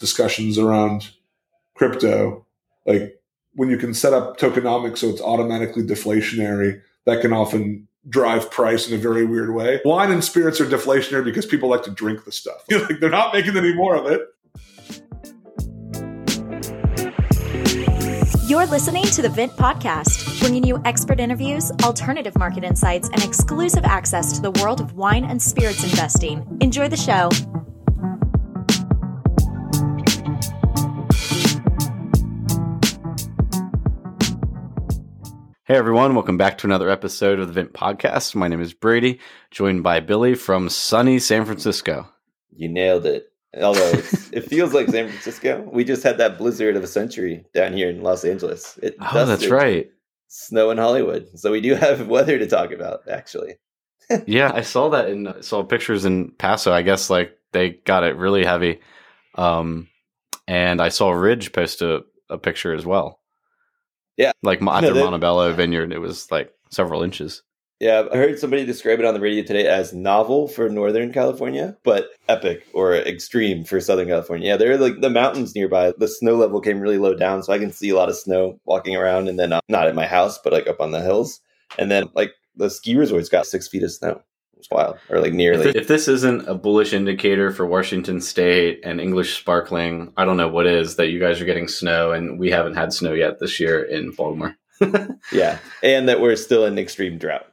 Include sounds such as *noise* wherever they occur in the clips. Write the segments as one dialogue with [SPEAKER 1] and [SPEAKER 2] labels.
[SPEAKER 1] discussions around crypto, like when you can set up tokenomics so it's automatically deflationary, that can often drive price in a very weird way. Wine and spirits are deflationary because people like to drink the stuff. *laughs* like they're not making any more of it.
[SPEAKER 2] You're listening to the Vint Podcast, bringing you expert interviews, alternative market insights, and exclusive access to the world of wine and spirits investing. Enjoy the show.
[SPEAKER 3] Hey everyone, welcome back to another episode of the Vint Podcast. My name is Brady, joined by Billy from sunny San Francisco.
[SPEAKER 4] You nailed it. Although *laughs* it feels like San Francisco, we just had that blizzard of a century down here in Los Angeles. It
[SPEAKER 3] oh, that's right.
[SPEAKER 4] Snow in Hollywood, so we do have weather to talk about. Actually, *laughs*
[SPEAKER 3] yeah, I saw that in uh, saw pictures in Paso. I guess like they got it really heavy, um, and I saw Ridge post a, a picture as well.
[SPEAKER 4] Yeah,
[SPEAKER 3] like at the Monte Bello Vineyard, it was like several inches.
[SPEAKER 4] Yeah, I heard somebody describe it on the radio today as novel for Northern California, but epic or extreme for Southern California. Yeah, there are like the mountains nearby. The snow level came really low down, so I can see a lot of snow walking around, and then uh, not at my house, but like up on the hills. And then like the ski resorts got six feet of snow. It's wild, or like nearly.
[SPEAKER 3] If, if this isn't a bullish indicator for Washington State and English sparkling, I don't know what is that you guys are getting snow and we haven't had snow yet this year in Baltimore. *laughs*
[SPEAKER 4] yeah, and that we're still in extreme drought.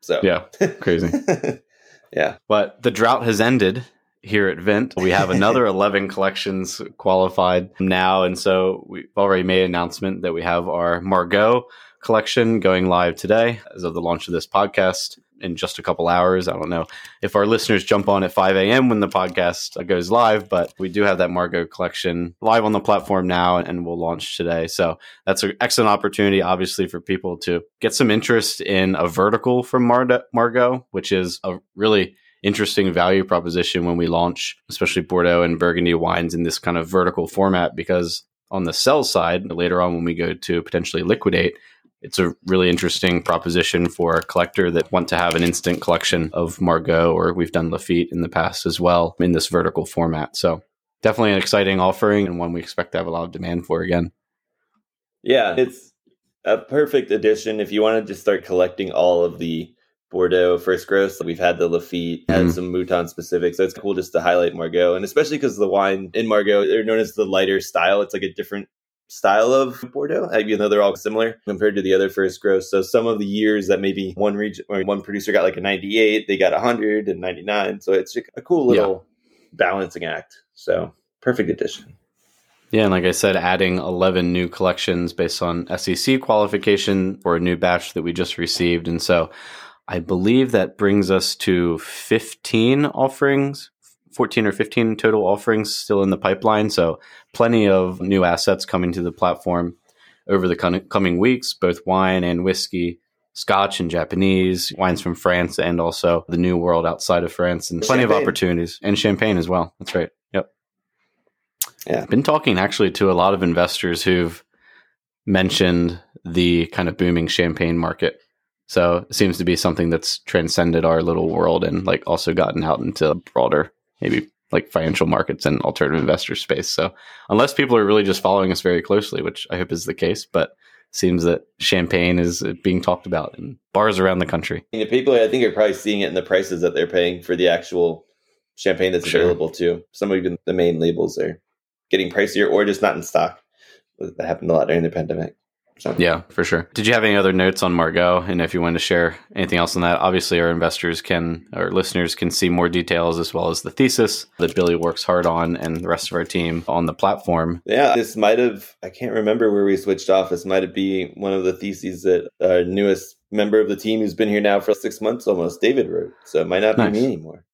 [SPEAKER 4] So
[SPEAKER 3] yeah, crazy. *laughs*
[SPEAKER 4] yeah,
[SPEAKER 3] but the drought has ended here at Vint. We have another *laughs* 11 collections qualified now. And so we've already made an announcement that we have our Margaux collection going live today as of the launch of this podcast in just a couple hours. I don't know if our listeners jump on at 5 a.m. when the podcast goes live, but we do have that Margaux collection live on the platform now and we'll launch today. So that's an excellent opportunity, obviously, for people to get some interest in a vertical from Mar- Margaux, which is a really interesting value proposition when we launch, especially Bordeaux and Burgundy wines in this kind of vertical format, because on the sell side, later on when we go to potentially liquidate, it's a really interesting proposition for a collector that want to have an instant collection of Margaux, or we've done Lafite in the past as well in this vertical format. So definitely an exciting offering and one we expect to have a lot of demand for again.
[SPEAKER 4] Yeah, it's a perfect addition if you want to just start collecting all of the Bordeaux first growths. We've had the Lafite, had mm-hmm. some Mouton specifics. So it's cool just to highlight Margaux. And especially because the wine in Margaux, they're known as the lighter style. It's like a different style of Bordeaux, even though they're all similar compared to the other first growths. So some of the years that maybe one region or one producer got like a 98, they got 100 and 99. So it's a cool little yeah. balancing act. So perfect addition.
[SPEAKER 3] Yeah, and like I said, adding 11 new collections based on SEC qualification for a new batch that we just received. And so I believe that brings us to 15 offerings 14 or 15 total offerings still in the pipeline. So plenty of new assets coming to the platform over the coming weeks, both wine and whiskey, Scotch and Japanese, wines from France, and also the new world outside of France, and plenty champagne. of opportunities, and champagne as well. That's right. Yep. Yeah. Been talking actually to a lot of investors who've mentioned the kind of booming champagne market. So it seems to be something that's transcended our little world and like also gotten out into broader maybe like financial markets and alternative investor space. So unless people are really just following us very closely, which I hope is the case, but seems that champagne is being talked about in bars around the country.
[SPEAKER 4] And the people I think are probably seeing it in the prices that they're paying for the actual champagne that's sure. available too. Some of even the main labels are getting pricier or just not in stock. That happened a lot during the pandemic.
[SPEAKER 3] So. Yeah, for sure. Did you have any other notes on Margaux? And if you want to share anything else on that, obviously our investors can, our listeners can see more details as well as the thesis that Billy works hard on and the rest of our team on the platform.
[SPEAKER 4] Yeah, this might have, I can't remember where we switched off. This might have been one of the theses that our newest member of the team who's been here now for six months almost, David wrote. So it might not nice. be me anymore.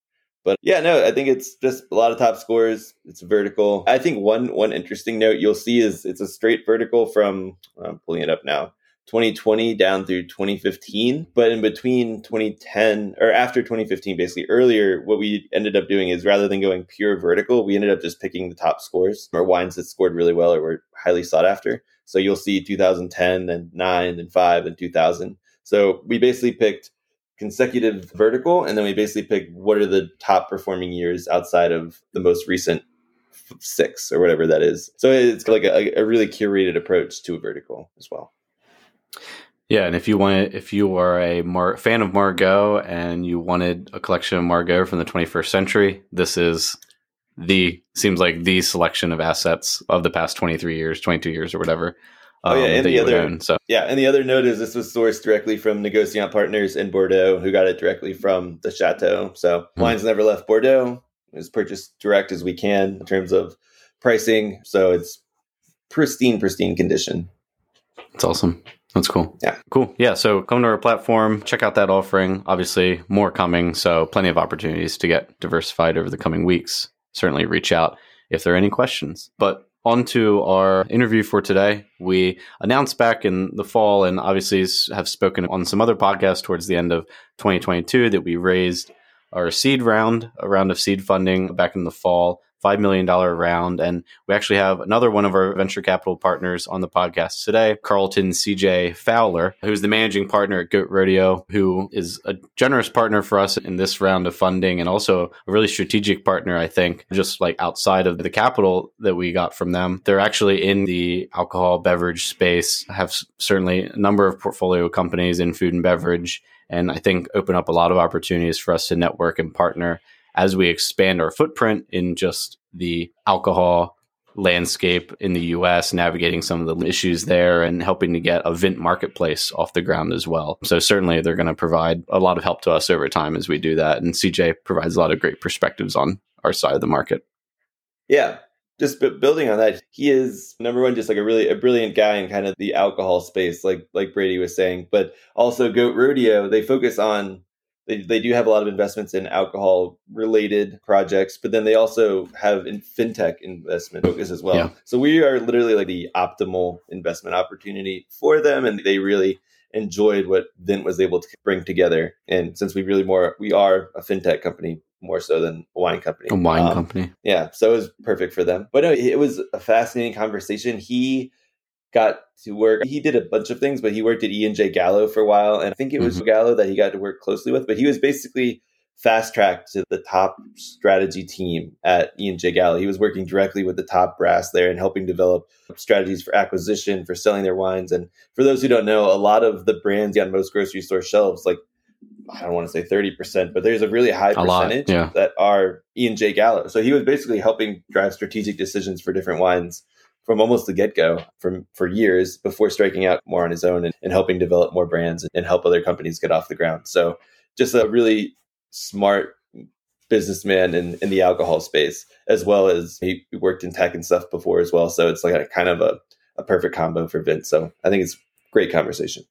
[SPEAKER 4] But yeah, no, I think it's just a lot of top scores. It's vertical. I think one one interesting note you'll see is it's a straight vertical from I'm pulling it up now. 2020 down through 2015. But in between 2010 or after 2015, basically earlier, what we ended up doing is rather than going pure vertical, we ended up just picking the top scores or wines that scored really well or were highly sought after. So you'll see 2010 and 9 and 5 and 2000. So we basically picked consecutive vertical, and then we basically pick what are the top performing years outside of the most recent six or whatever that is. So it's like a, a really curated approach to a vertical as well.
[SPEAKER 3] Yeah, and if you want, if you are a Mar- fan of Margaux and you wanted a collection of Margaux from the 21st century, this is the seems like the selection of assets of the past 23 years, 22 years, or whatever.
[SPEAKER 4] Oh yeah, um, and the other own, so yeah, and the other note is this was sourced directly from Negociant Partners in Bordeaux, who got it directly from the chateau. So hmm. wines never left Bordeaux. It was purchased direct as we can in terms of pricing. So it's pristine, pristine condition.
[SPEAKER 3] It's awesome. That's cool.
[SPEAKER 4] Yeah.
[SPEAKER 3] Cool. Yeah. So come to our platform, check out that offering. Obviously, more coming. So plenty of opportunities to get diversified over the coming weeks. Certainly reach out if there are any questions. But on to our interview for today. We announced back in the fall and obviously have spoken on some other podcasts towards the end of 2022 that we raised our seed round, a round of seed funding back in the fall $5 million round. And we actually have another one of our venture capital partners on the podcast today, Carlton CJ Fowler, who's the managing partner at Goat Rodeo, who is a generous partner for us in this round of funding and also a really strategic partner, I think, just like outside of the capital that we got from them. They're actually in the alcohol beverage space, have certainly a number of portfolio companies in food and beverage and I think open up a lot of opportunities for us to network and partner as we expand our footprint in just the alcohol landscape in the US, navigating some of the issues there and helping to get a Vint marketplace off the ground as well. So, certainly, they're going to provide a lot of help to us over time as we do that. And CJ provides a lot of great perspectives on our side of the market.
[SPEAKER 4] Yeah. Just building on that, he is number one, just like a really a brilliant guy in kind of the alcohol space, like like Brady was saying. But also, Goat Rodeo, they focus on they, they do have a lot of investments in alcohol related projects, but then they also have in fintech investment focus as well. Yeah. So we are literally like the optimal investment opportunity for them. And they really enjoyed what Vint was able to bring together. And since we really more, we are a fintech company more so than a wine company.
[SPEAKER 3] A wine um, company.
[SPEAKER 4] Yeah. So it was perfect for them. But no, it was a fascinating conversation. He got to work. He did a bunch of things, but he worked at E and J Gallo for a while, and I think it was mm-hmm. Gallo that he got to work closely with. But he was basically fast tracked to the top strategy team at E and J Gallo. He was working directly with the top brass there and helping develop strategies for acquisition, for selling their wines. And for those who don't know, a lot of the brands on most grocery store shelves, like I don't want to say 30%, but there's a really high a percentage lot, yeah. that are E and J Gallo. So he was basically helping drive strategic decisions for different wines from almost the get go from for years before striking out more on his own and, and helping develop more brands and help other companies get off the ground. So just a really smart businessman in, in the alcohol space, as well as he worked in tech and stuff before as well. So it's like a kind of a, a perfect combo for Vince. So I think it's great conversation.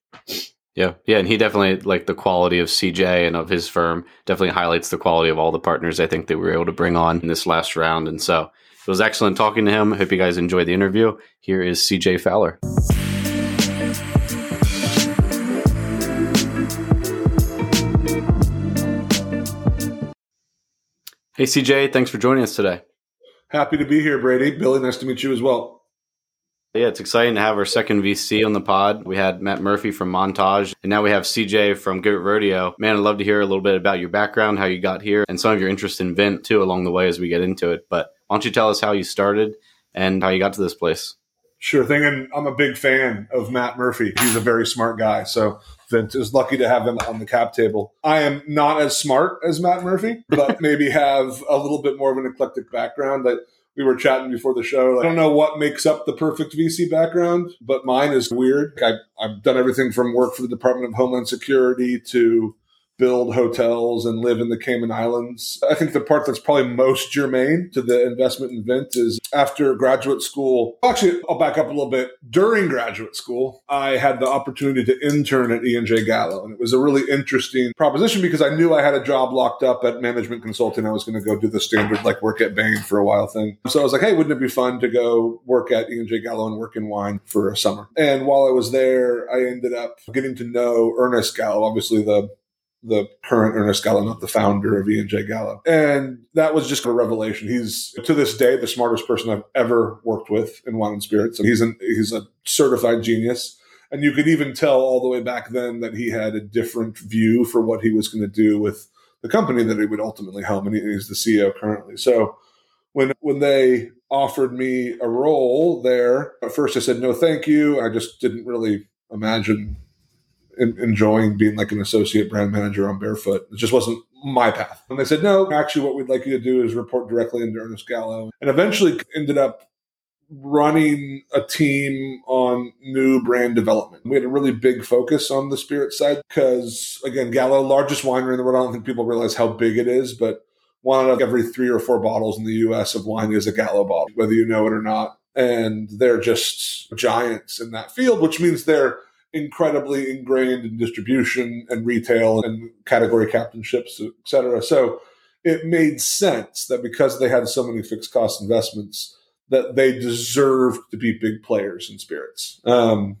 [SPEAKER 3] Yeah, yeah, and he definitely like the quality of CJ and of his firm definitely highlights the quality of all the partners I think that we were able to bring on in this last round. And so it was excellent talking to him. Hope you guys enjoyed the interview. Here is CJ Fowler. Hey, CJ, thanks for joining us today.
[SPEAKER 1] Happy to be here, Brady. Billy, nice to meet you as well.
[SPEAKER 3] Yeah, it's exciting to have our second VC on the pod. We had Matt Murphy from Montage, and now we have CJ from Goat Rodeo. Man, I'd love to hear a little bit about your background, how you got here, and some of your interest in Vint too along the way as we get into it. But why don't you tell us how you started and how you got to this place?
[SPEAKER 1] Sure thing. And I'm a big fan of Matt Murphy. He's a very smart guy. So Vint is lucky to have him on the cap table. I am not as smart as Matt Murphy, but *laughs* maybe have a little bit more of an eclectic background that we were chatting before the show. I don't know what makes up the perfect VC background, but mine is weird. I, I've done everything from work for the Department of Homeland Security to build hotels and live in the Cayman Islands. I think the part that's probably most germane to the investment in Vint is after graduate school. Actually, I'll back up a little bit. During graduate school, I had the opportunity to intern at E&J Gallo, and it was a really interesting proposition because I knew I had a job locked up at management consulting. I was going to go do the standard like work at Bain for a while thing. So I was like, hey, wouldn't it be fun to go work at E&J Gallo and work in wine for a summer? And while I was there, I ended up getting to know Ernest Gallo, obviously the the current Ernest Gallo, not the founder of E&J Gallo. And that was just a revelation. He's to this day the smartest person I've ever worked with in wine and spirits. And he's an, he's a certified genius. And you could even tell all the way back then that he had a different view for what he was going to do with the company that he would ultimately helm. And he's the CEO currently. So when when they offered me a role there. At first, I said no, thank you. I just didn't really imagine in, enjoying being like an associate brand manager on Barefoot. It just wasn't my path. And they said, no, actually, what we'd like you to do is report directly into Ernest Gallo. And eventually ended up running a team on new brand development. We had a really big focus on the spirit side because, again, Gallo, largest winery in the world. I don't think people realize how big it is, but one out of every three or four bottles in the US of wine is a Gallo bottle, whether you know it or not. And they're just giants in that field, which means they're incredibly ingrained in distribution and retail and category captainships, et cetera. So it made sense that because they had so many fixed cost investments, that they deserved to be big players in spirits. Um,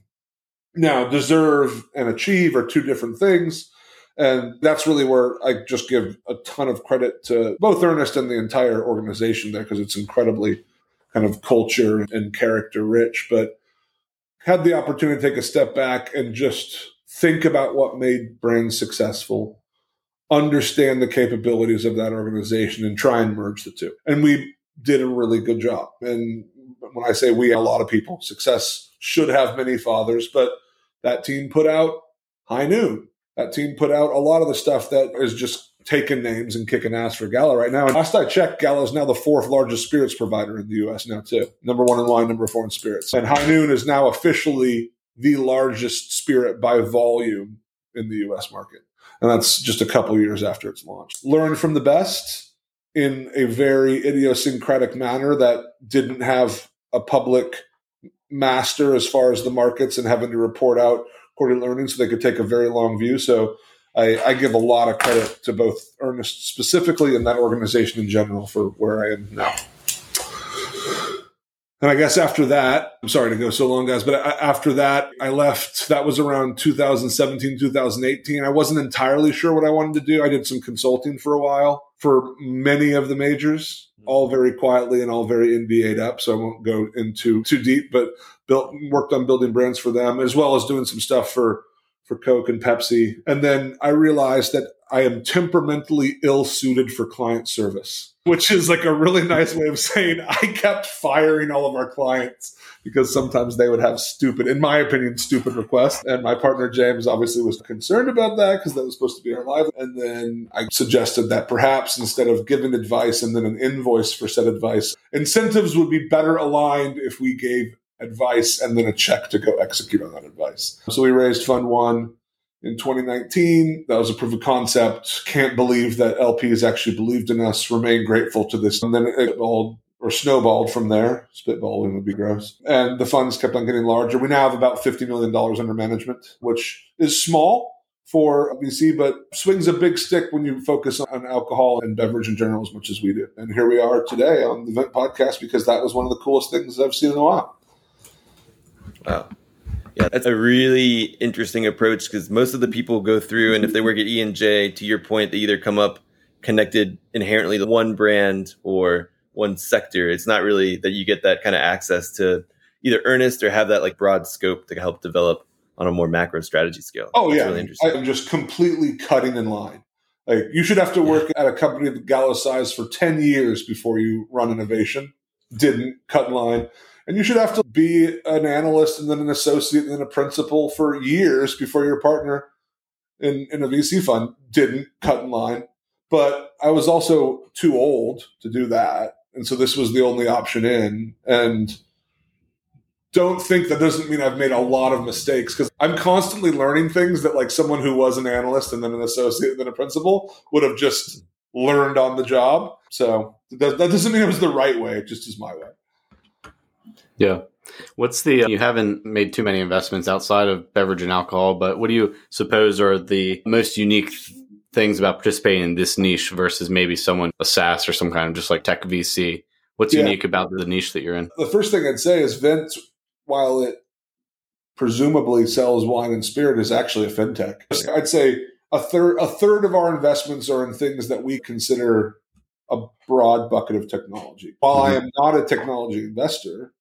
[SPEAKER 1] now, deserve and achieve are two different things. And that's really where I just give a ton of credit to both Ernest and the entire organization there because it's incredibly kind of culture and character rich. But had the opportunity to take a step back and just think about what made brands successful, understand the capabilities of that organization, and try and merge the two. And we did a really good job. And when I say we, a lot of people, success should have many fathers, but that team put out High Noon. That team put out a lot of the stuff that is just taking names and kicking ass for Gallo right now. And last I checked, Gallo is now the fourth largest spirits provider in the U.S. now too. Number one in wine, number four in spirits. And High Noon is now officially the largest spirit by volume in the U.S. market. And that's just a couple years after its launch. Learn from the best in a very idiosyncratic manner that didn't have a public master as far as the markets and having to report out quarterly earnings so they could take a very long view. So I, I, give a lot of credit to both Ernest specifically and that organization in general for where I am now. And I guess after that, I'm sorry to go so long, guys, but after that, I left. That was around 2017, 2018. I wasn't entirely sure what I wanted to do. I did some consulting for a while for many of the majors, mm-hmm. all very quietly and all very NDA'd up. So I won't go into too deep, but built, worked on building brands for them as well as doing some stuff for for Coke and Pepsi. And then I realized that I am temperamentally ill suited for client service, which is like a really nice way of saying I kept firing all of our clients because sometimes they would have stupid, in my opinion, stupid requests. And my partner James obviously was concerned about that because that was supposed to be our life. And then I suggested that perhaps instead of giving advice and then an invoice for said advice, incentives would be better aligned if we gave advice and then a check to go execute on that advice. So we raised Fund One in 2019. That was a proof of concept. Can't believe that LPs actually believed in us. Remain grateful to this. And then it all or snowballed from there. Spitballing would be gross. And the funds kept on getting larger. We now have about $50 million under management, which is small for VC, but swings a big stick when you focus on alcohol and beverage in general as much as we do. And here we are today on the Vint podcast because that was one of the coolest things I've seen in a while.
[SPEAKER 4] Wow. Yeah, that's a really interesting approach because most of the people go through, and if they work at E and J, to your point, they either come up connected inherently to one brand or one sector. It's not really that you get that kind of access to either Ernest or have that like broad scope to help develop on a more macro strategy scale.
[SPEAKER 1] Oh That's yeah, really I'm just completely cutting in line. Like you should have to work yeah. at a company of Gallo size for ten years before you run innovation. Didn't cut in line. And you should have to be an analyst and then an associate and then a principal for years before your partner in, in a VC fund didn't cut in line. But I was also too old to do that. And so this was the only option in. And don't think that doesn't mean I've made a lot of mistakes because I'm constantly learning things that like someone who was an analyst and then an associate and then a principal would have just learned on the job. So that, that doesn't mean it was the right way. It just is my way.
[SPEAKER 3] Yeah. What's the, you haven't made too many investments outside of beverage and alcohol, but what do you suppose are the most unique things about participating in this niche versus maybe someone, a SaaS or some kind of just like tech VC? What's yeah. unique about the niche that you're in?
[SPEAKER 1] The first thing I'd say is Vint, while it presumably sells wine and spirit, is actually a fintech. I'd say a third, a third of our investments are in things that we consider a broad bucket of technology. While mm-hmm. I am not a technology investor,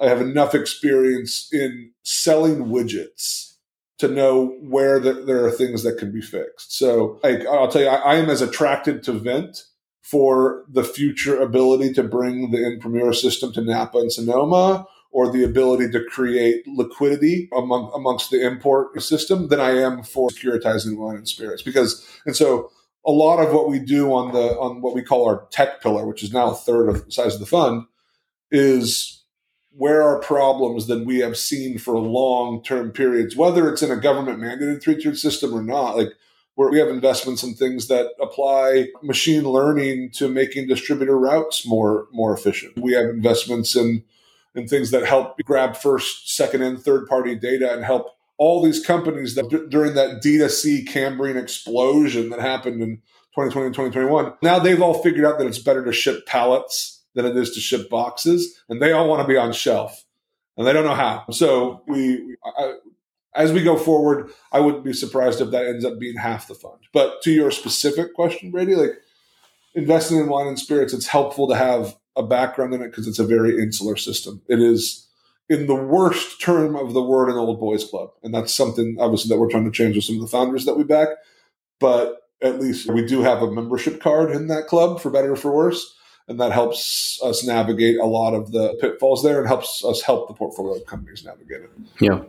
[SPEAKER 1] I have enough experience in selling widgets to know where the, there are things that can be fixed. So I'll tell you, I, I am as attracted to Vint for the future ability to bring the en primeur system to Napa and Sonoma or the ability to create liquidity among amongst the import system than I am for securitizing wine and spirits. Because and so a lot of what we do on the on what we call our tech pillar, which is now a third of the size of the fund, is where are problems that we have seen for long term periods, whether it's in a government mandated three tiered system or not. Like where we have investments in things that apply machine learning to making distributor routes more more efficient. We have investments in in things that help grab first, second, and third party data and help all these companies that d- during that D2C Cambrian explosion that happened in 2020 and 2021, now they've all figured out that it's better to ship pallets than it is to ship boxes, and they all want to be on shelf, and they don't know how. So we, I, as we go forward, I wouldn't be surprised if that ends up being half the fund. But to your specific question, Brady, like investing in wine and spirits, it's helpful to have a background in it because it's a very insular system. It is, in the worst term of the word, an old boys club, and that's something obviously that we're trying to change with some of the founders that we back. But at least we do have a membership card in that club, for better or for worse, and that helps us navigate a lot of the pitfalls there, and helps us help the portfolio companies navigate it.
[SPEAKER 3] Yeah.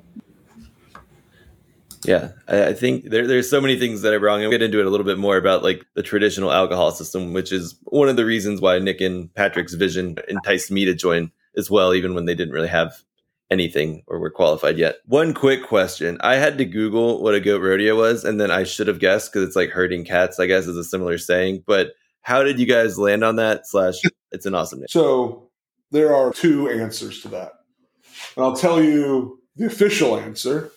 [SPEAKER 4] Yeah, I, think there, there's so many things that are wrong. I'll get into it a little bit more about like the traditional alcohol system, which is one of the reasons why Nick and Patrick's vision enticed me to join as well, even when they didn't really have anything or were qualified yet. One quick question. I had to Google what a goat rodeo was, and then I should have guessed because it's like herding cats, I guess is a similar saying. But how did you guys land on that? Slash, it's an awesome name.
[SPEAKER 1] So there are two answers to that. And I'll tell you the official answer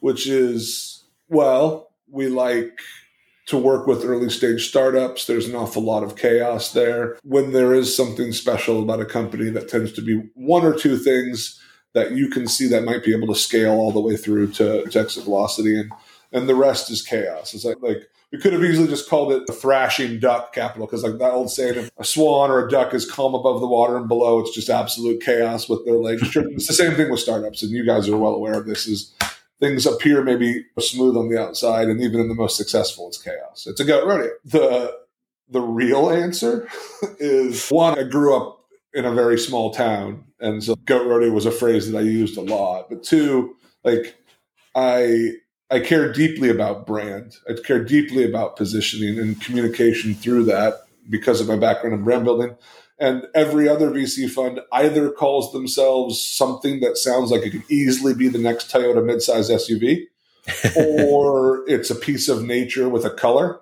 [SPEAKER 1] which is, well, we like to work with early stage startups. There's an awful lot of chaos there. When there is something special about a company, that tends to be one or two things that you can see that might be able to scale all the way through to, to exit velocity, and and the rest is chaos. It's like like we could have easily just called it the thrashing duck capital because like that old saying, a swan or a duck is calm above the water and below, it's just absolute chaos with their legs. it's the same thing with startups, and you guys are well aware of this. Is things appear maybe smooth on the outside, and even in the most successful, it's chaos. It's a goat rodeo. The the real answer *laughs* is one. I grew up in a very small town, and so goat rodeo was a phrase that I used a lot. But two, like I I care deeply about brand. I care deeply about positioning and communication through that because of my background in brand building. And every other VC fund either calls themselves something that sounds like it could easily be the next Toyota midsize SUV, *laughs* or it's a piece of nature with a color,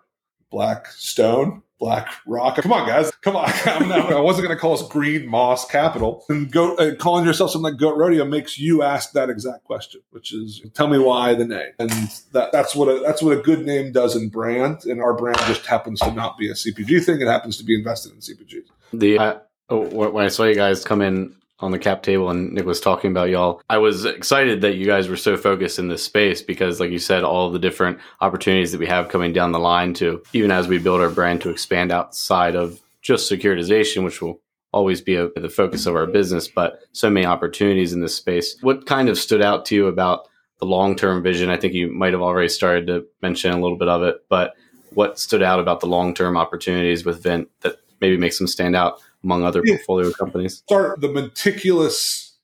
[SPEAKER 1] black stone, black rock. Come on, guys. Come on. *laughs* I wasn't going to call us Green Moss Capital. And go, uh, calling yourself something like Goat Rodeo makes you ask that exact question, which is tell me why the name. And that, that's what a, that's what a good name does in brand. And our brand just happens to not be a CPG thing. It happens to be invested in CPGs.
[SPEAKER 3] The uh, when I saw you guys come in on the cap table and Nick was talking about y'all, I was excited that you guys were so focused in this space because, like you said, all the different opportunities that we have coming down the line to even as we build our brand to expand outside of just securitization, which will always be a, the focus of our business, but so many opportunities in this space. What kind of stood out to you about the long term vision? I think you might have already started to mention a little bit of it, but what stood out about the long term opportunities with Vint that maybe makes them stand out among other yeah. portfolio companies?
[SPEAKER 1] Start the meticulous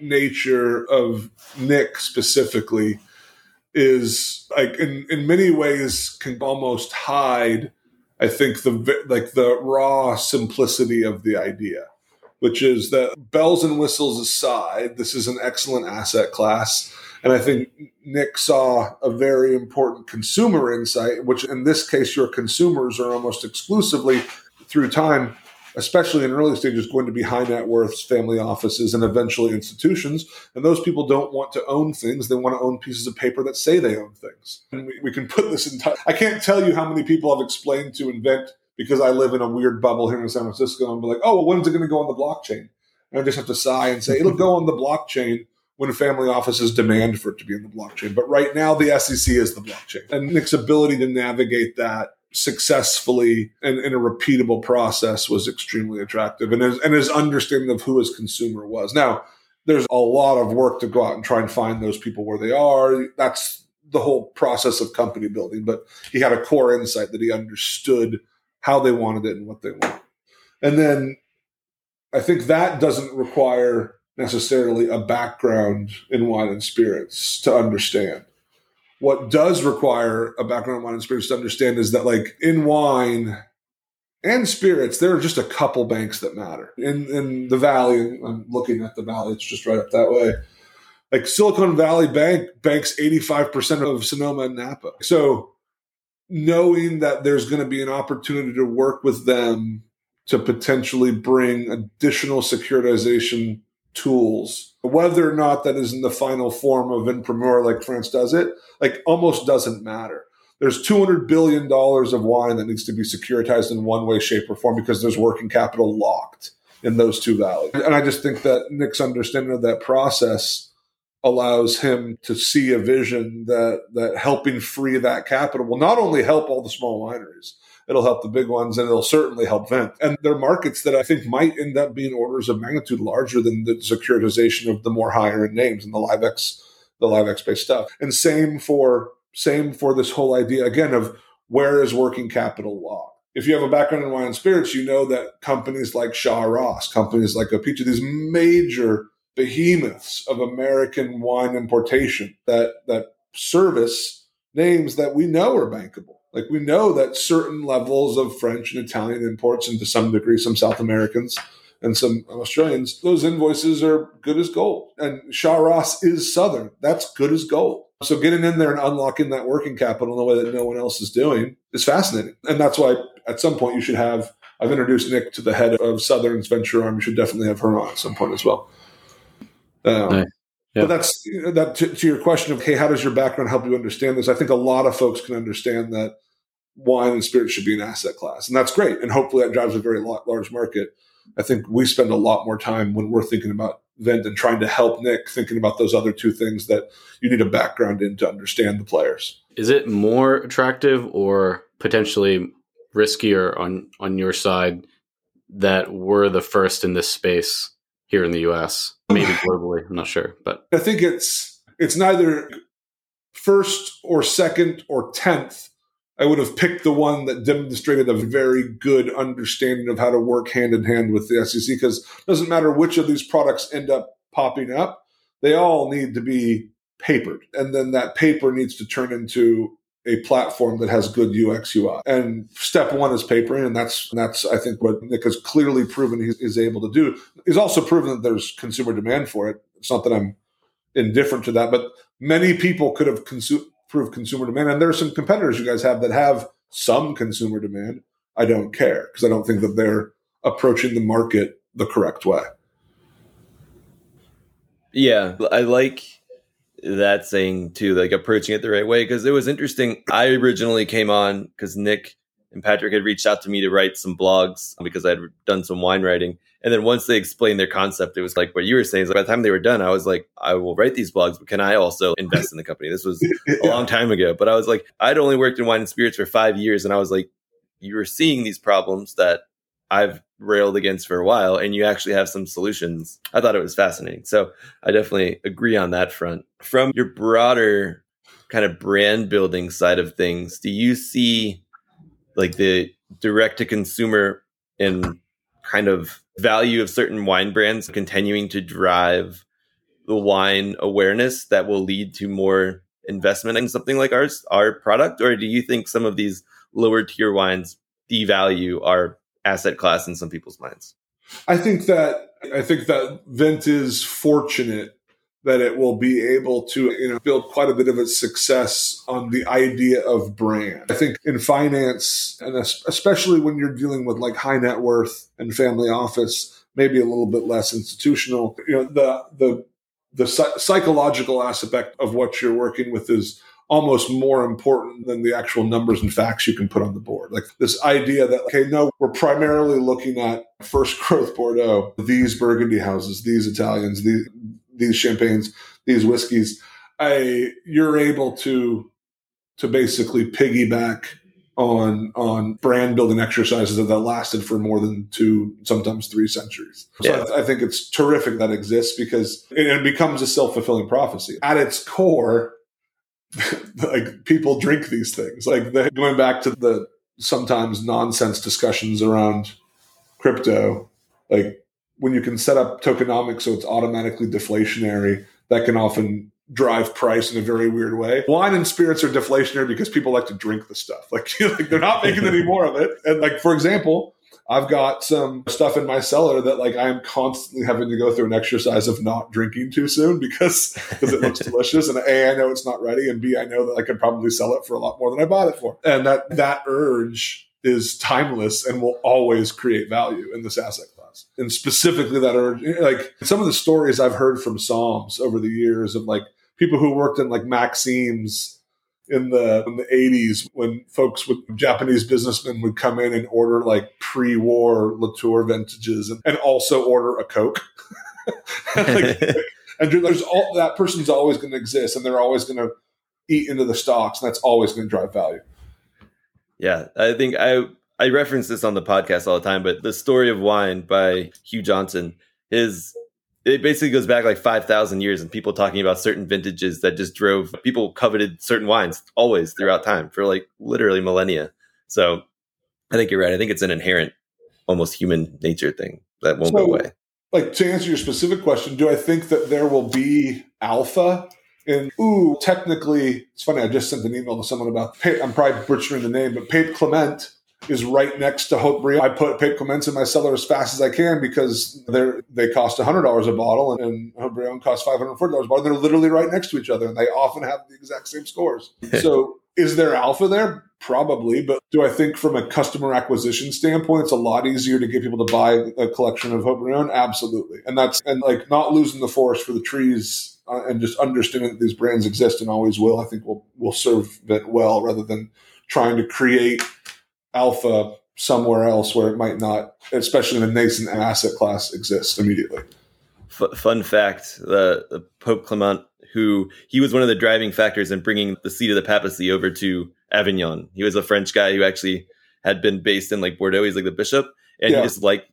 [SPEAKER 1] nature of Nick specifically is like in, in many ways can almost hide I think the like the raw simplicity of the idea, which is that bells and whistles aside, this is an excellent asset class. And I think Nick saw a very important consumer insight, which in this case, your consumers are almost exclusively through time especially in early stages, going to be high net worths, family offices, and eventually institutions. And those people don't want to own things; they want to own pieces of paper that say they own things. And we, we can put this in. T- I can't tell you how many people I've explained to invent because I live in a weird bubble here in San Francisco, and be like, "Oh, well, when's it going to go on the blockchain?" And I just have to sigh and say, "It'll go on the blockchain." when family offices demand for it to be in the blockchain. But right now, the SEC is the blockchain. And Nick's ability to navigate that successfully and in a repeatable process was extremely attractive and his, and his understanding of who his consumer was. Now, there's a lot of work to go out and try and find those people where they are. That's the whole process of company building, but he had a core insight that he understood how they wanted it and what they want. And then I think that doesn't require necessarily a background in wine and spirits to understand. What does require a background in wine and spirits to understand is that, like in wine and spirits, there are just a couple banks that matter. In in the valley, I'm looking at the valley; it's just right up that way. Like Silicon Valley Bank banks 85% of Sonoma and Napa. So knowing that there's going to be an opportunity to work with them to potentially bring additional securitization tools, whether or not that is in the final form of en primeur like France does it, like almost doesn't matter. There's $200 billion of wine that needs to be securitized in one way, shape, or form because there's working capital locked in those two valleys. And I just think that Nick's understanding of that process allows him to see a vision that that helping free that capital will not only help all the small wineries, it'll help the big ones and it'll certainly help Vint. And there are markets that I think might end up being orders of magnitude larger than the securitization of the more higher end names and the Liv-ex, the Liv-ex based stuff. And same for same for this whole idea again of where is working capital law. If you have a background in wine and spirits, you know that companies like Shaw Ross, companies like Opici, these major behemoths of American wine importation that that service names that we know are bankable. Like we know that certain levels of French and Italian imports, and to some degree some South Americans and some Australians, those invoices are good as gold. And Shaw Ross is Southern. That's good as gold. So getting in there and unlocking that working capital in a way that no one else is doing is fascinating. And that's why at some point you should have I've introduced Nick to the head of Southern's venture arm. You should definitely have her on at some point as well. Um, nice. Yeah. But that's that to, to, your question of hey, how does your background help you understand this? I think a lot of folks can understand that wine and spirits should be an asset class, and that's great. And hopefully, that drives a very large market. I think we spend a lot more time when we're thinking about Vint and trying to help Nick thinking about those other two things that you need a background in to understand the players.
[SPEAKER 3] Is it more attractive or potentially riskier on on your side that we're the first in this space here in the US, maybe *sighs* globally. I'm not sure, but
[SPEAKER 1] I think it's it's neither first or second or tenth. I would have picked the one that demonstrated a very good understanding of how to work hand in hand with the SEC because it doesn't matter which of these products end up popping up, they all need to be papered. And then that paper needs to turn into a platform that has good UX UI. And step one is papering, and that's that's I think what Nick has clearly proven he is able to do. He's also proven that there's consumer demand for it. It's not that I'm indifferent to that, but many people could have consu- proved consumer demand, and there are some competitors you guys have that have some consumer demand. I don't care because I don't think that they're approaching the market the correct way.
[SPEAKER 4] Yeah, I like that saying too, like approaching it the right way. Because it was interesting. I originally came on because Nick and Patrick had reached out to me to write some blogs because I had done some wine writing. And then once they explained their concept, it was like what you were saying. Is like by the time they were done, I was like, I will write these blogs, but can I also invest in the company? This was a long time ago, but I was like, I'd only worked in wine and spirits for five years, and I was like, you were seeing these problems that I've railed against for a while and you actually have some solutions. I thought it was fascinating. So I definitely agree on that front. From your broader kind of brand building side of things, do you see like the direct to consumer and kind of value of certain wine brands continuing to drive the wine awareness that will lead to more investment in something like ours, our product? Or do you think some of these lower tier wines devalue our asset class in some people's minds.
[SPEAKER 1] I think that I think that Vint is fortunate that it will be able to you know build quite a bit of its success on the idea of brand. I think in finance and especially when you're dealing with like high net worth and family office, maybe a little bit less institutional, you know the the the psychological aspect of what you're working with is almost more important than the actual numbers and facts you can put on the board. Like this idea that, okay, no, we're primarily looking at first growth Bordeaux, these Burgundy houses, these Italians, these, these champagnes, these whiskeys. I, you're able to, to basically piggyback on on brand building exercises that, that lasted for more than two, sometimes three centuries. So yeah. I, I, think it's terrific that exists because it, it becomes a self fulfilling prophecy. At its core, *laughs* like people drink these things. Like the, going back to the sometimes nonsense discussions around crypto, like when you can set up tokenomics so it's automatically deflationary, that can often drive price in a very weird way. Wine and spirits are deflationary because people like to drink the stuff. *laughs* Like, like they're not making any more of it. And like for example, I've got some stuff in my cellar that like I am constantly having to go through an exercise of not drinking too soon because *laughs* because it looks *laughs* delicious and a I know it's not ready and b I know that I could probably sell it for a lot more than I bought it for and that that urge is timeless and will always create value in this asset class and specifically that are like some of the stories I've heard from somms over the years of like people who worked in like Maxim's in the in the 80s when folks with Japanese businessmen would come in and order like pre-war Latour vintages and, and also order a Coke. *laughs* like, *laughs* and there's all that person's always going to exist and they're always going to eat into the stocks and that's always going to drive value.
[SPEAKER 4] Yeah, I think I I reference this on the podcast all the time, but the story of wine by Hugh Johnson is it basically goes back like 5,000 years and people talking about certain vintages that just drove people coveted certain wines always throughout time for like literally millennia. So I think you're right. I think it's an inherent, almost human nature thing that won't so, go away.
[SPEAKER 1] Like to answer your specific question, do I think that there will be alpha? And ooh, technically, it's funny. I just sent an email to someone about. I'm probably butchering the name, but Pape Clement is right next to Haut-Brion. I put Pape Clements in my cellar as fast as I can because they're they cost hundred dollars a bottle and, and Haut-Brion costs five hundred forty dollars a bottle. They're literally right next to each other, and they often have the exact same scores. *laughs* so, is there alpha there? Probably, but do I think from a customer acquisition standpoint, it's a lot easier to get people to buy a collection of Haut-Brion? Absolutely, and that's and like not losing the forest for the trees Uh, and just understanding that these brands exist and always will. I think will will serve it well rather than trying to create alpha somewhere else where it might not, especially in a nascent asset class, exist immediately.
[SPEAKER 4] F- fun fact: the, the, Pope Clement, who he was one of the driving factors in bringing the seat of the papacy over to Avignon. He was a French guy who actually had been based in like Bordeaux. He's like the bishop, and yeah. he just like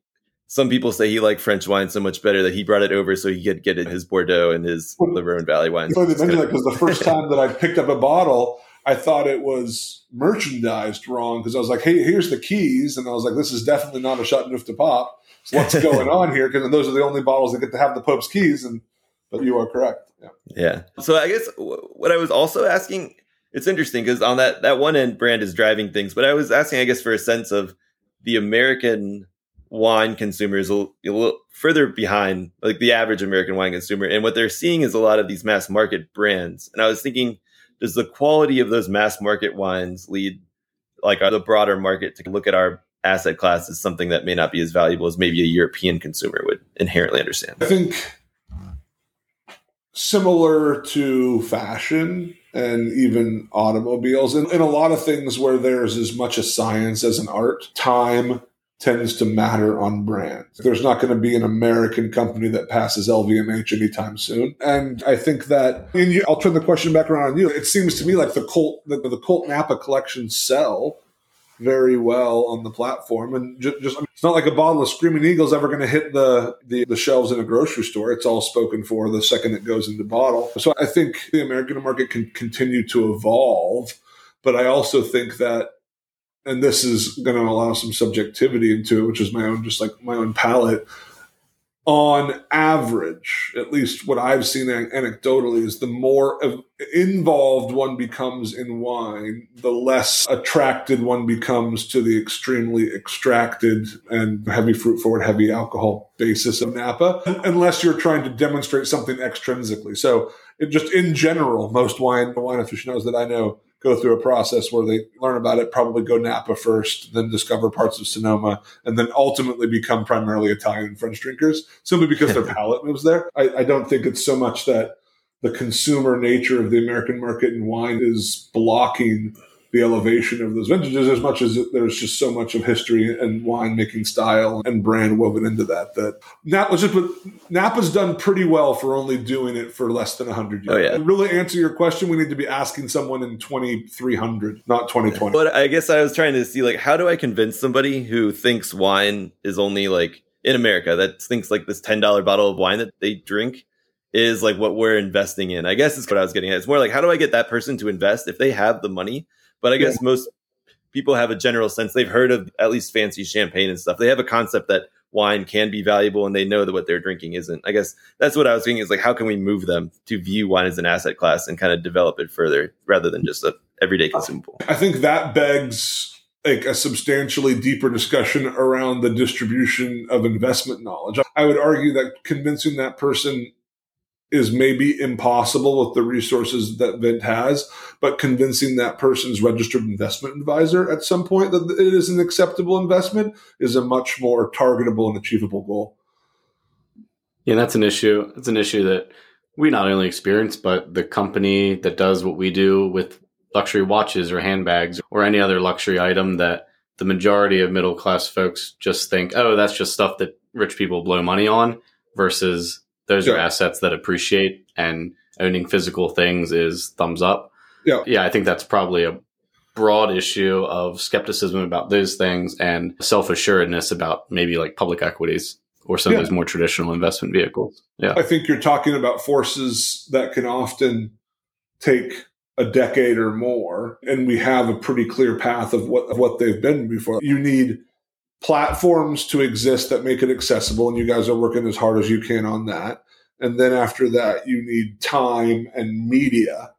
[SPEAKER 4] some people say he liked French wine so much better that he brought it over so he could get his Bordeaux and his well, Rhone Valley wines.
[SPEAKER 1] Funny mention that because the first time that I picked up a bottle, I thought it was merchandised wrong because I was like, hey, here's the keys. And I was like, this is definitely not a Chateauneuf du Pape. So what's *laughs* going on here? Because those are the only bottles that get to have the Pope's keys. And but you are correct.
[SPEAKER 4] Yeah. Yeah. So I guess what I was also asking, it's interesting because on that that one end brand is driving things, but I was asking, I guess, for a sense of the American wine consumers a little, a little further behind like the average American wine consumer, and what they're seeing is a lot of these mass market brands. And I was thinking does the quality of those mass market wines lead like the broader market to look at our asset class as something that may not be as valuable as maybe a European consumer would inherently understand?
[SPEAKER 1] I think similar to fashion and even automobiles and, and a lot of things where there's as much a science as an art, time tends to matter on brand. There's not going to be an American company that passes LVMH anytime soon. And I think that, and you, I'll turn the question back around on you. It seems to me like the cult, the, the cult Napa collections sell very well on the platform. And just, just I mean, it's not like a bottle of Screaming Eagle's ever going to hit the, the, the shelves in a grocery store. It's all spoken for the second it goes into bottle. So I think the American market can continue to evolve. But I also think that and this is going to allow some subjectivity into it, which is my own, just like my own palate. On average, at least what I've seen anecdotally, is the more involved one becomes in wine, the less attracted one becomes to the extremely extracted and heavy fruit forward, heavy alcohol basis of Napa, unless you're trying to demonstrate something extrinsically. So, just in general, most wine the wine aficionados that I know go through a process where they learn about it, probably go Napa first, then discover parts of Sonoma, and then ultimately become primarily Italian and French drinkers simply because their *laughs* palate moves there. I, I don't think it's so much that the consumer nature of the American market in wine is blocking the elevation of those vintages as much as there's just so much of history and winemaking style and brand woven into that. That Napa, let's just put Napa's done pretty well for only doing it for less than 100 years. Oh, yeah. really answer your question, we need to be asking someone in 2300, not 2020.
[SPEAKER 4] But I guess I was trying to see like how do I convince somebody who thinks wine is only like in America that thinks like this $10 bottle of wine that they drink is like what we're investing in. I guess is what I was getting at. It's more like how do I get that person to invest if they have the money but I guess yeah. most people have a general sense they've heard of at least fancy champagne and stuff. They have a concept that wine can be valuable and they know that what they're drinking isn't. I guess that's what I was thinking is like, how can we move them to view wine as an asset class and kind of develop it further rather than just a everyday consumable?
[SPEAKER 1] I think that begs like a substantially deeper discussion around the distribution of investment knowledge. I would argue that convincing that person is maybe impossible with the resources that Vint has, but convincing that person's registered investment advisor at some point that it is an acceptable investment is a much more targetable and achievable goal.
[SPEAKER 3] Yeah, that's an issue. It's an issue that we not only experience, but the company that does what we do with luxury watches or handbags or any other luxury item that the majority of middle class folks just think, oh, that's just stuff that rich people blow money on versus those yeah. are assets that appreciate and owning physical things is thumbs up.
[SPEAKER 1] Yeah.
[SPEAKER 3] Yeah, I think that's probably a broad issue of skepticism about those things and self assuredness about maybe like public equities or some yeah. of those more traditional investment vehicles. Yeah.
[SPEAKER 1] I think you're talking about forces that can often take a decade or more, and we have a pretty clear path of what of what they've been before. You need platforms to exist that make it accessible, and you guys are working as hard as you can on that. And then after that, you need time and media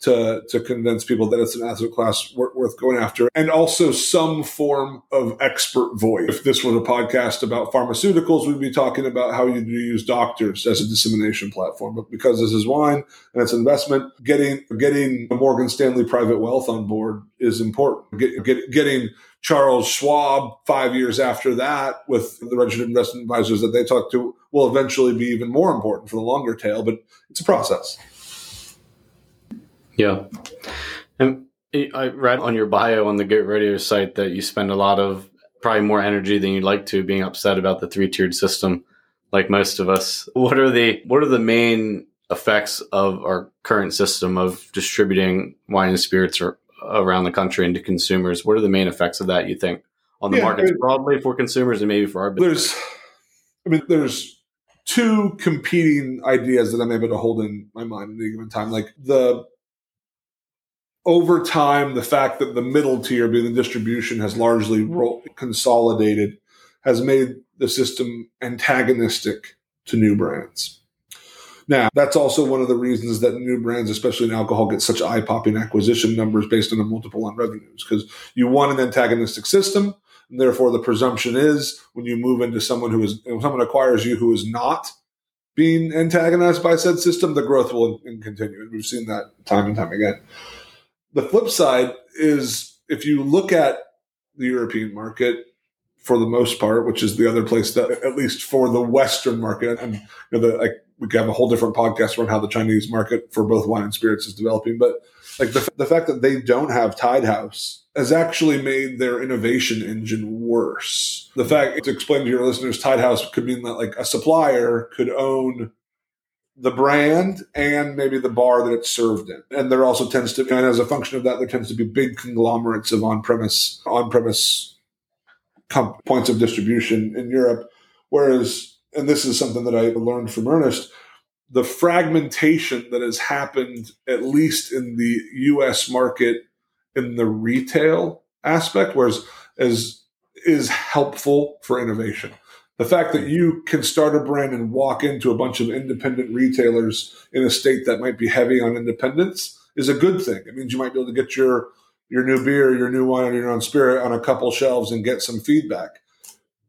[SPEAKER 1] to to convince people that it's an asset class worth going after, and also some form of expert voice. If this were a podcast about pharmaceuticals, we'd be talking about how you use doctors as a dissemination platform. But because this is wine and it's investment, getting getting Morgan Stanley Private Wealth on board is important. Get, get, getting Charles Schwab five years after that with the registered investment advisors that they talk to will eventually be even more important for the longer tail. But it's a process.
[SPEAKER 3] Yeah. And I read on your bio on the Get Radio site that you spend a lot of probably more energy than you'd like to being upset about the three tiered system, like most of us. What are the what are the main effects of our current system of distributing wine and spirits or, around the country into consumers? What are the main effects of that you think on the yeah, markets broadly for consumers and maybe for our
[SPEAKER 1] business? There's, I mean, there's two competing ideas that I'm able to hold in my mind at any given time. Like the over time, the fact that the middle tier, being the distribution, has largely consolidated, has made the system antagonistic to new brands. Now, that's also one of the reasons that new brands, especially in alcohol, get such eye popping acquisition numbers based on a multiple on revenues, because you want an antagonistic system. And therefore, the presumption is when you move into someone who is, when someone acquires you who is not being antagonized by said system, the growth will continue. And we've seen that time and time again. The flip side is if you look at the European market for the most part, which is the other place that, at least for the Western market, and you know, the, like we could have a whole different podcast on how the Chinese market for both wine and spirits is developing. But like the, the fact that they don't have tied house has actually made their innovation engine worse. The fact to explain to your listeners, tied house could mean that like a supplier could own the brand and maybe the bar that it's served in. And there also tends to, and as a function of that, there tends to be big conglomerates of on-premise on-premise points of distribution in Europe. Whereas, and this is something that I learned from Ernest, the fragmentation that has happened, at least in the U.S. market, in the retail aspect, whereas as is helpful for innovation the fact that you can start a brand and walk into a bunch of independent retailers in a state that might be heavy on independence is a good thing. It means you might be able to get your your new beer, your new wine, or your own spirit on a couple shelves and get some feedback.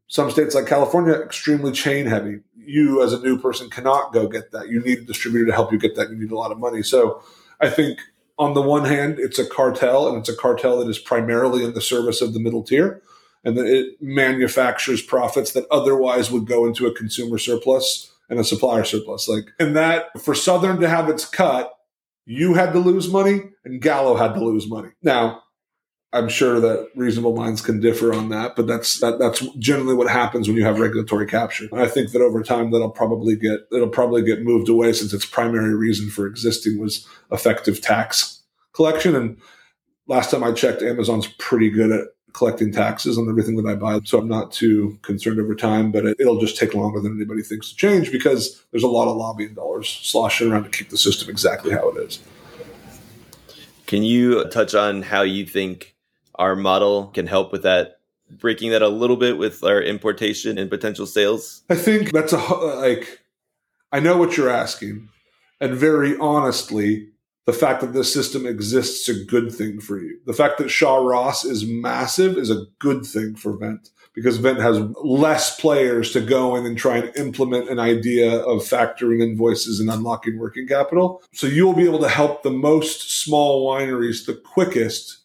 [SPEAKER 1] Some states like California, extremely chain heavy. You as a new person cannot go get that. You need a distributor to help you get that. You need a lot of money. So I think on the one hand, it's a cartel and it's a cartel that is primarily in the service of the middle tier and that it manufactures profits that otherwise would go into a consumer surplus and a supplier surplus. Like, and that for Southern to have its cut, you had to lose money and Gallo had to lose money. Now, I'm sure that reasonable minds can differ on that, but that's that, that's generally what happens when you have regulatory capture. And I think that over time that'll probably get it'll probably get moved away since its primary reason for existing was effective tax collection. And last time I checked, Amazon's pretty good at collecting taxes on everything that I buy. So I'm not too concerned over time, but it, will just take longer than anybody thinks to change because there's a lot of lobbying dollars sloshing around to keep the system exactly how it is.
[SPEAKER 4] Can you touch on how you think our model can help with that breaking that a little bit with our importation and potential sales?
[SPEAKER 1] I think that's a like I know what you're asking. And very honestly, the fact that this system exists is a good thing for you. The fact that Shaw Ross is massive is a good thing for Vint because Vint has less players to go in and try and implement an idea of factoring invoices and unlocking working capital. So you'll be able to help the most small wineries the quickest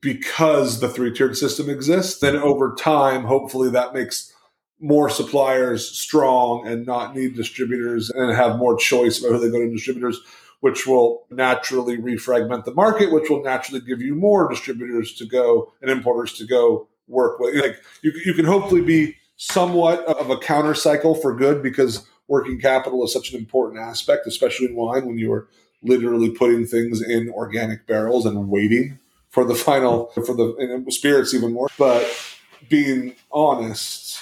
[SPEAKER 1] because the three tiered system exists. Then over time, hopefully that makes more suppliers strong and not need distributors and have more choice about who they go to distributors, which will naturally refragment the market, which will naturally give you more distributors to go and importers to go work with. Like you, you can hopefully be somewhat of a counter cycle for good because working capital is such an important aspect, especially in wine when you are literally putting things in organic barrels and waiting for the final for the spirits even more. But being honest,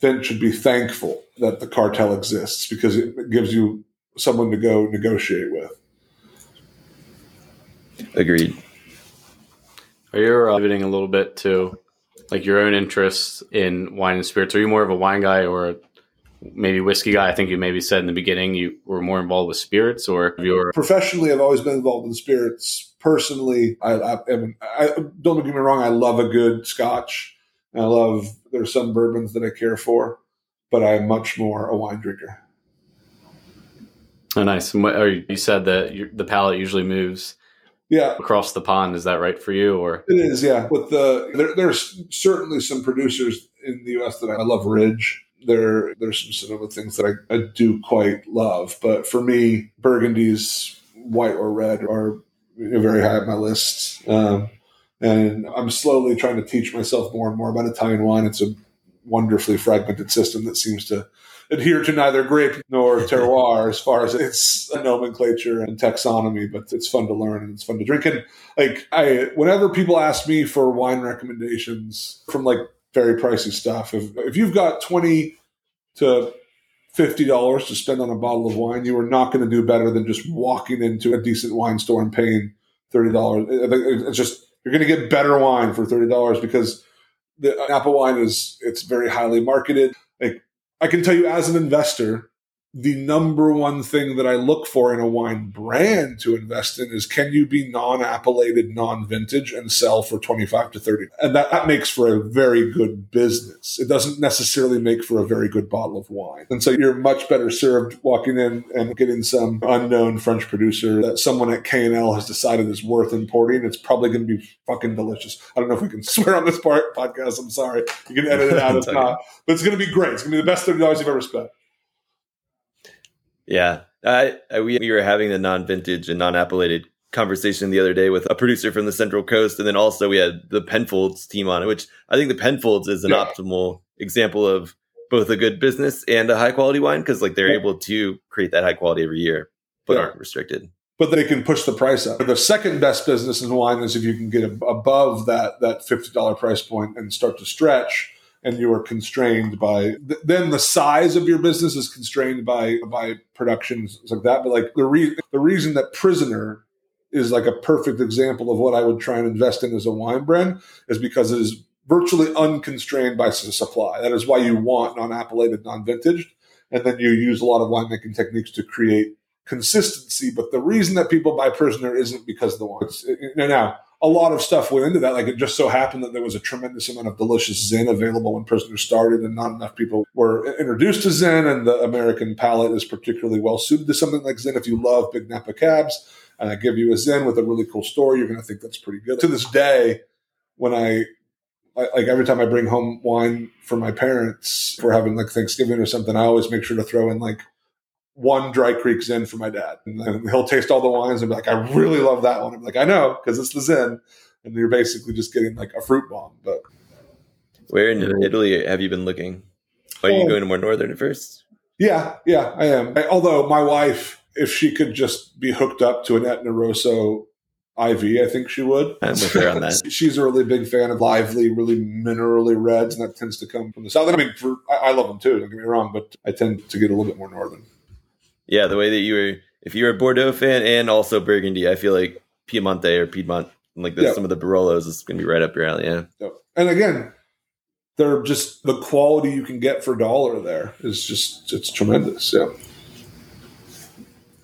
[SPEAKER 1] then should be thankful that the cartel exists because it gives you someone to go negotiate with.
[SPEAKER 4] Agreed.
[SPEAKER 3] Are you uh, pivoting a little bit to like your own interests in wine and spirits? Are you more of a wine guy or maybe whiskey guy? I think you maybe said in the beginning you were more involved with spirits, or you're
[SPEAKER 1] professionally. I've always been involved in spirits. Personally, I, I, I don't get me wrong. I love a good Scotch. I love there's some bourbons that I care for, but I'm much more a wine drinker.
[SPEAKER 3] Oh, nice. And what, you said that the palate usually moves
[SPEAKER 1] yeah.
[SPEAKER 3] across the pond. Is that right for you or?
[SPEAKER 1] It is yeah. With the there, there's certainly some producers in the us that i love ridge. There there's some sonoma things that I, I do quite love. But for me burgundies white or red are very high on my list. Um, and i'm slowly trying to teach myself more and more about italian wine. It's a wonderfully fragmented system that seems to adhere to neither grape nor terroir as far as its a nomenclature and taxonomy, but it's fun to learn and it's fun to drink. And like I, whenever people ask me for wine recommendations from like very pricey stuff, if if you've got twenty to fifty dollars to spend on a bottle of wine, you are not going to do better than just walking into a decent wine store and paying thirty dollars. It's just you're going to get better wine for thirty dollars because the Napa wine is it's very highly marketed. Like I can tell you as an investor, the number one thing that I look for in a wine brand to invest in is can you be non-appellated, non-vintage and sell for 25 to 30? And that, that makes for a very good business. It doesn't necessarily make for a very good bottle of wine. And so you're much better served walking in and getting some unknown French producer that someone at K&L has decided is worth importing. It's probably going to be fucking delicious. I don't know if we can *laughs* swear on this part podcast. I'm sorry. You can edit it out if *laughs* not. But it's going to be great. It's going to be the best $30 you've ever spent.
[SPEAKER 4] Yeah. I, I, we, we were having the non vintage and non appellated conversation the other day with a producer from the Central Coast. And then also we had the Penfolds team on it, which I think the Penfolds is an yeah. optimal example of both a good business and a high quality wine because like they're yeah. able to create that high quality every year, but yeah. aren't restricted.
[SPEAKER 1] But they can push the price up. The second best business in wine is if you can get above that that fifty dollar price point and start to stretch and you are constrained by then the size of your business is constrained by by productions like that but like the re- the reason that prisoner is like a perfect example of what I would try and invest in as a wine brand is because it is virtually unconstrained by supply. That is why you want non-appellated, non-vintaged, and then you use a lot of winemaking techniques to create consistency. But the reason that people buy Prisoner isn't because of the wine. It's, now, a lot of stuff went into that. Like it just so happened that there was a tremendous amount of delicious Zin available when Prisoner started, and not enough people were introduced to Zin. And the American palate is particularly well suited to something like Zin. If you love Big Napa cabs, and I give you a Zin with a really cool story, you're going to think that's pretty good. To this day, when I like every time I bring home wine for my parents for having like Thanksgiving or something, I always make sure to throw in like one Dry Creek Zin for my dad. And then he'll taste all the wines and be like, I really love that one. I'm like, I know, because it's the Zin. And you're basically just getting like a fruit bomb. But
[SPEAKER 4] where in Italy have you been looking? Are you oh. going to more northern at first?
[SPEAKER 1] Yeah, yeah, I am. I, although my wife, if she could just be hooked up to an Etna Rosso IV, I think she would.
[SPEAKER 4] I'm with her on that. *laughs*
[SPEAKER 1] She's a really big fan of lively, really minerally reds, and that tends to come from the south. I mean, for, I, I love them too. Don't get me wrong, but I tend to get a little bit more northern.
[SPEAKER 4] Yeah, the way that you were, if you're a Bordeaux fan and also Burgundy, I feel like Piemonte or Piedmont like the, some of the Barolos is going to be right up your alley. Yeah.
[SPEAKER 1] And again, they're just the quality you can get for dollar there is just it's tremendous. Yeah.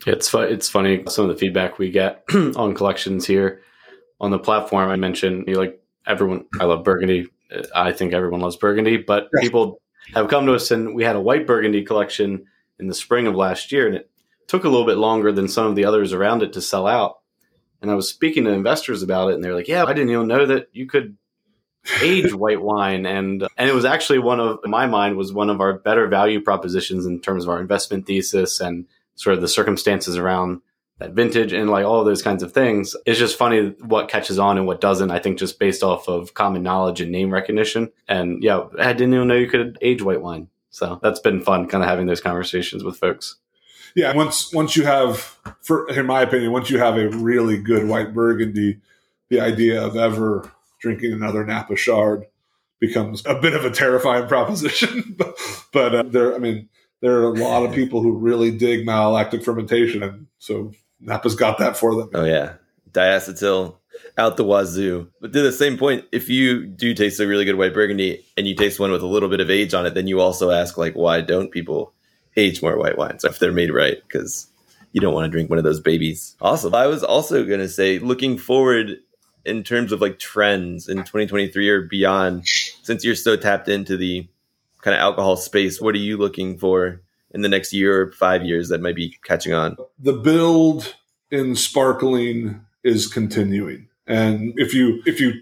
[SPEAKER 3] It's fu- it's funny some of the feedback we get *clears throat* on collections here on the platform. I mentioned you like everyone. I love Burgundy. I think everyone loves Burgundy, but yeah. people have come to us and we had a white Burgundy collection in the spring of last year, and it took a little bit longer than some of the others around it to sell out. And I was speaking to investors about it, and they're like, "Yeah, I didn't even know that you could *laughs* age white wine. And and it was actually one of in my mind was one of our better value propositions in terms of our investment thesis and sort of the circumstances around that vintage and like all of those kinds of things. It's just funny what catches on and what doesn't i think just based off of common knowledge and name recognition. And yeah i didn't even know you could age white wine so that's been fun kind of having those conversations with folks
[SPEAKER 1] yeah once once you have for in my opinion once you have a really good white burgundy the idea of ever drinking another Napa Chard becomes a bit of a terrifying *laughs* proposition. *laughs* but, but uh, there, I mean, there are a lot of people who really dig malolactic fermentation, and so Napa's got that for them.
[SPEAKER 4] Oh yeah, diacetyl out the wazoo. But to the same point, if you do taste a really good white burgundy and you taste one with a little bit of age on it, then you also ask like, why don't people age more white wines if they're made right? Because you don't want to drink one of those babies. Awesome. I was also going to say, looking forward in terms of like trends in 2023 or beyond since you're so tapped into the kind of alcohol space what are you looking for in the next year or five years that might be catching on
[SPEAKER 1] the build in sparkling is continuing and if you if you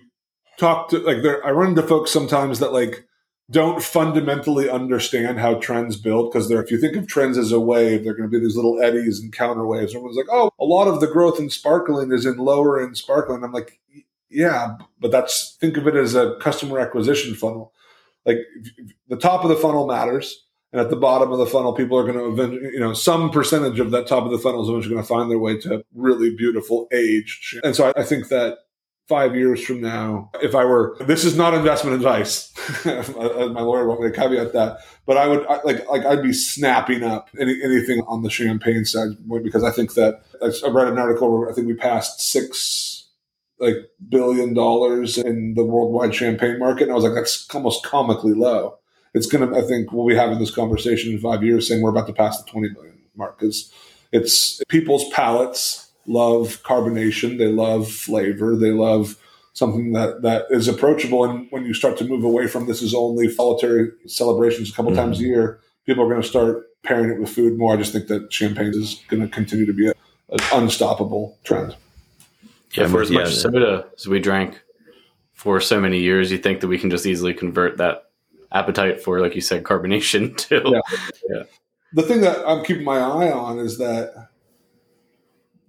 [SPEAKER 1] talk to like there i run into folks sometimes that like don't fundamentally understand how trends build because they're if you think of trends as a wave, they're going to be these little eddies and counter waves. Everyone's like, oh, a lot of the growth in sparkling is in lower end sparkling. I'm like, yeah, but that's think of it as a customer acquisition funnel. Like the top of the funnel matters, and at the bottom of the funnel, people are going to eventually, you know, some percentage of that top of the funnel is eventually going to find their way to really beautiful aged. And so I, I think that five years from now, if I were, this is not investment advice. *laughs* Uh, my lawyer won't me to caveat that, but I would like, like I'd be snapping up any, anything on the champagne side because I think that I read an article where I think we passed six like billion dollars in the worldwide champagne market. And I was like, that's almost comically low. It's going to, I think we'll be having this conversation in five years saying we're about to pass the 20 billion mark because it's people's palates love carbonation. They love flavor. They love something that, that is approachable. And when you start to move away from this is only solitary celebrations a couple mm-hmm. times a year, people are going to start pairing it with food more. I just think that champagne is going to continue to be an unstoppable trend.
[SPEAKER 3] Yeah, for as much soda as we drank for so many years, you think that we can just easily convert that appetite for, like you said, carbonation *laughs* too. Yeah.
[SPEAKER 1] yeah. The thing that I'm keeping my eye on is that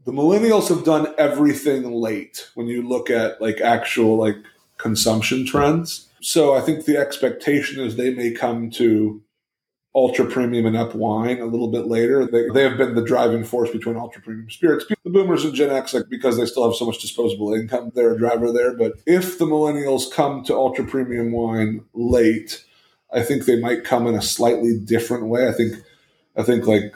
[SPEAKER 1] the millennials have done everything late when you look at like actual like consumption trends. So I think the expectation is they may come to ultra premium and up wine a little bit later. They, they have been the driving force between ultra premium spirits. The boomers and Gen X, like because they still have so much disposable income, they're a driver there. But if the millennials come to ultra premium wine late, I think they might come in a slightly different way. I think, I think like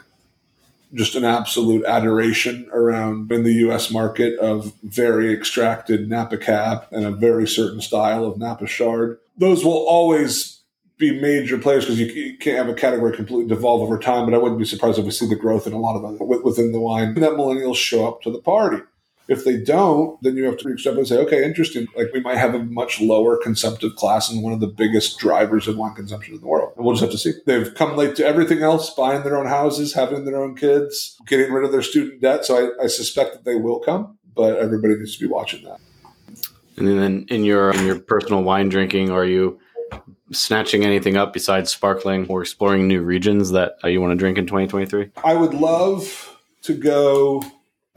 [SPEAKER 1] just an absolute adoration around in the U.S. market of very extracted Napa Cab and a very certain style of Napa Chard. Those will always be major players because you, can't have a category completely devolve over time. But I wouldn't be surprised if we see the growth in a lot of them within the wine. That millennials show up to the party. If they don't, then you have to reach up and say, okay, interesting. Like we might have a much lower consumptive class and one of the biggest drivers of wine consumption in the world. And we'll just have to see. They've come late to everything else, buying their own houses, having their own kids, getting rid of their student debt. So I, I suspect that they will come, but everybody needs to be watching that.
[SPEAKER 3] And then in your in your personal wine drinking, are you snatching anything up besides sparkling or exploring new regions that uh, you want to drink in 2023?
[SPEAKER 1] I would love to go.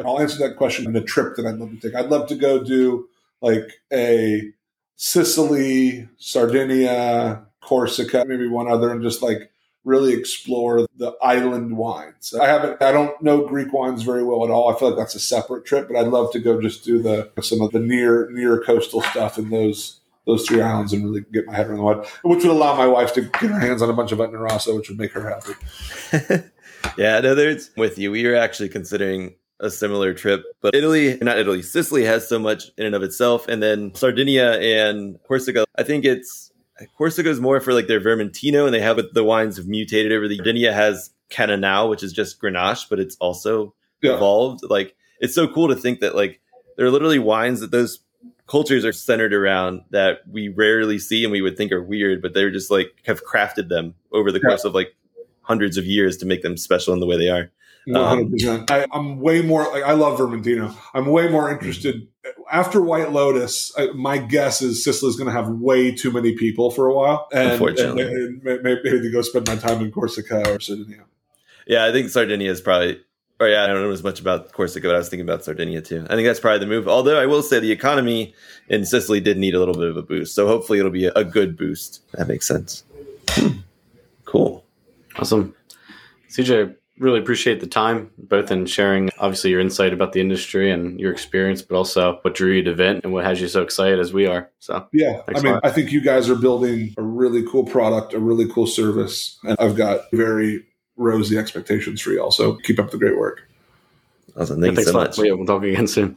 [SPEAKER 1] I'll answer that question in a trip that I'd love to take. I'd love to go do like a Sicily, Sardinia, Corsica, maybe one other, and just like really explore the island wines. I haven't, I don't know Greek wines very well at all. I feel like that's a separate trip, but I'd love to go just do the some of the near near coastal stuff in those those three islands and really get my head around the water, which would allow my wife to get her hands on a bunch of Etna Rosso, which would make her happy. *laughs*
[SPEAKER 4] yeah, no, there's with you. We were actually considering a similar trip. But Italy, not Italy, Sicily has so much in and of itself. And then Sardinia and Corsica, I think it's Corsica is more for like their Vermentino, and they have it, the wines have mutated over the. Sardinia has Cannonau, which is just Grenache, but it's also yeah. evolved. Like it's so cool to think that like there are literally wines that those cultures are centered around that we rarely see and we would think are weird, but they're just like have crafted them over the course of like hundreds of years to make them special in the way they are.
[SPEAKER 1] Um, One hundred percent. I'm way more. Like, I love Vermentino. I'm way more mm-hmm. interested after White Lotus. I, my guess is Sicily is going to have way too many people for a while, and, Unfortunately. and, and maybe, maybe to go spend my time in Corsica or Sardinia.
[SPEAKER 4] Yeah, I think Sardinia is probably. Or yeah, I don't know as much about Corsica, but I was thinking about Sardinia too. I think that's probably the move. Although I will say the economy in Sicily did need a little bit of a boost, so hopefully it'll be a good boost. That makes sense. Hmm. cool.
[SPEAKER 3] Awesome. CJ, really appreciate the time, both in sharing obviously your insight about the industry and your experience, but also what drew you to Vint and what has you so excited as we are. So
[SPEAKER 1] yeah, I mean, I think you guys are building a really cool product, a really cool service, and I've got very rosy expectations for you. Also, keep up the great work.
[SPEAKER 4] Awesome, thank yeah, you so much.
[SPEAKER 3] Yeah, we'll talk again soon.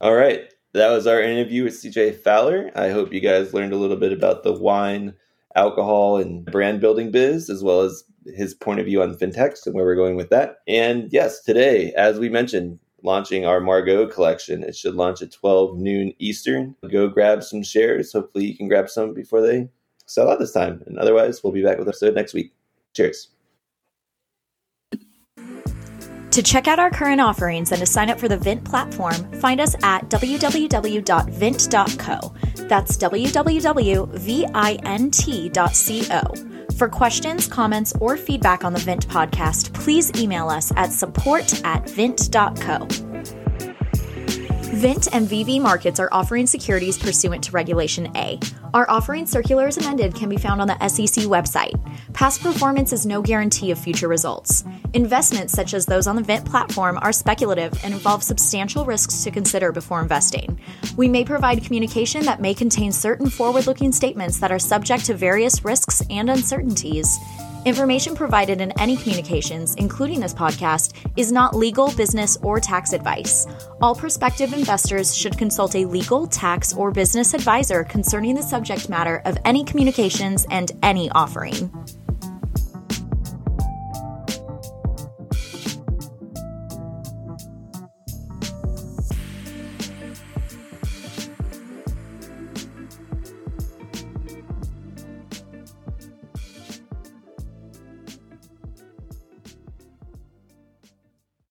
[SPEAKER 4] All right that was our interview with CJ Fowler. I hope you guys learned a little bit about the wine, alcohol, and brand building biz, as well as his point of view on fintechs and where we're going with that. And yes, today, as we mentioned, launching our Margaux collection. It should launch at 12 noon Eastern. Go grab some shares. Hopefully, you can grab some before they sell out this time. And otherwise, we'll be back with episode next week. Cheers.
[SPEAKER 2] To check out our current offerings and to sign up for the Vint platform, find us at www.vint.co. That's www.vint.co. For questions, comments, or feedback on the Vint podcast, please email us at support at vint.co. Vint and VV Markets are offering securities pursuant to Regulation A. Our offering circular circulars amended can be found on the SEC website. Past performance is no guarantee of future results. Investments such as those on the Vint platform are speculative and involve substantial risks to consider before investing. We may provide communication that may contain certain forward looking statements that are subject to various risks and uncertainties. Information provided in any communications, including this podcast, is not legal, business, or tax advice. All prospective investors should consult a legal, tax, or business advisor concerning the subject matter of any communications and any offering.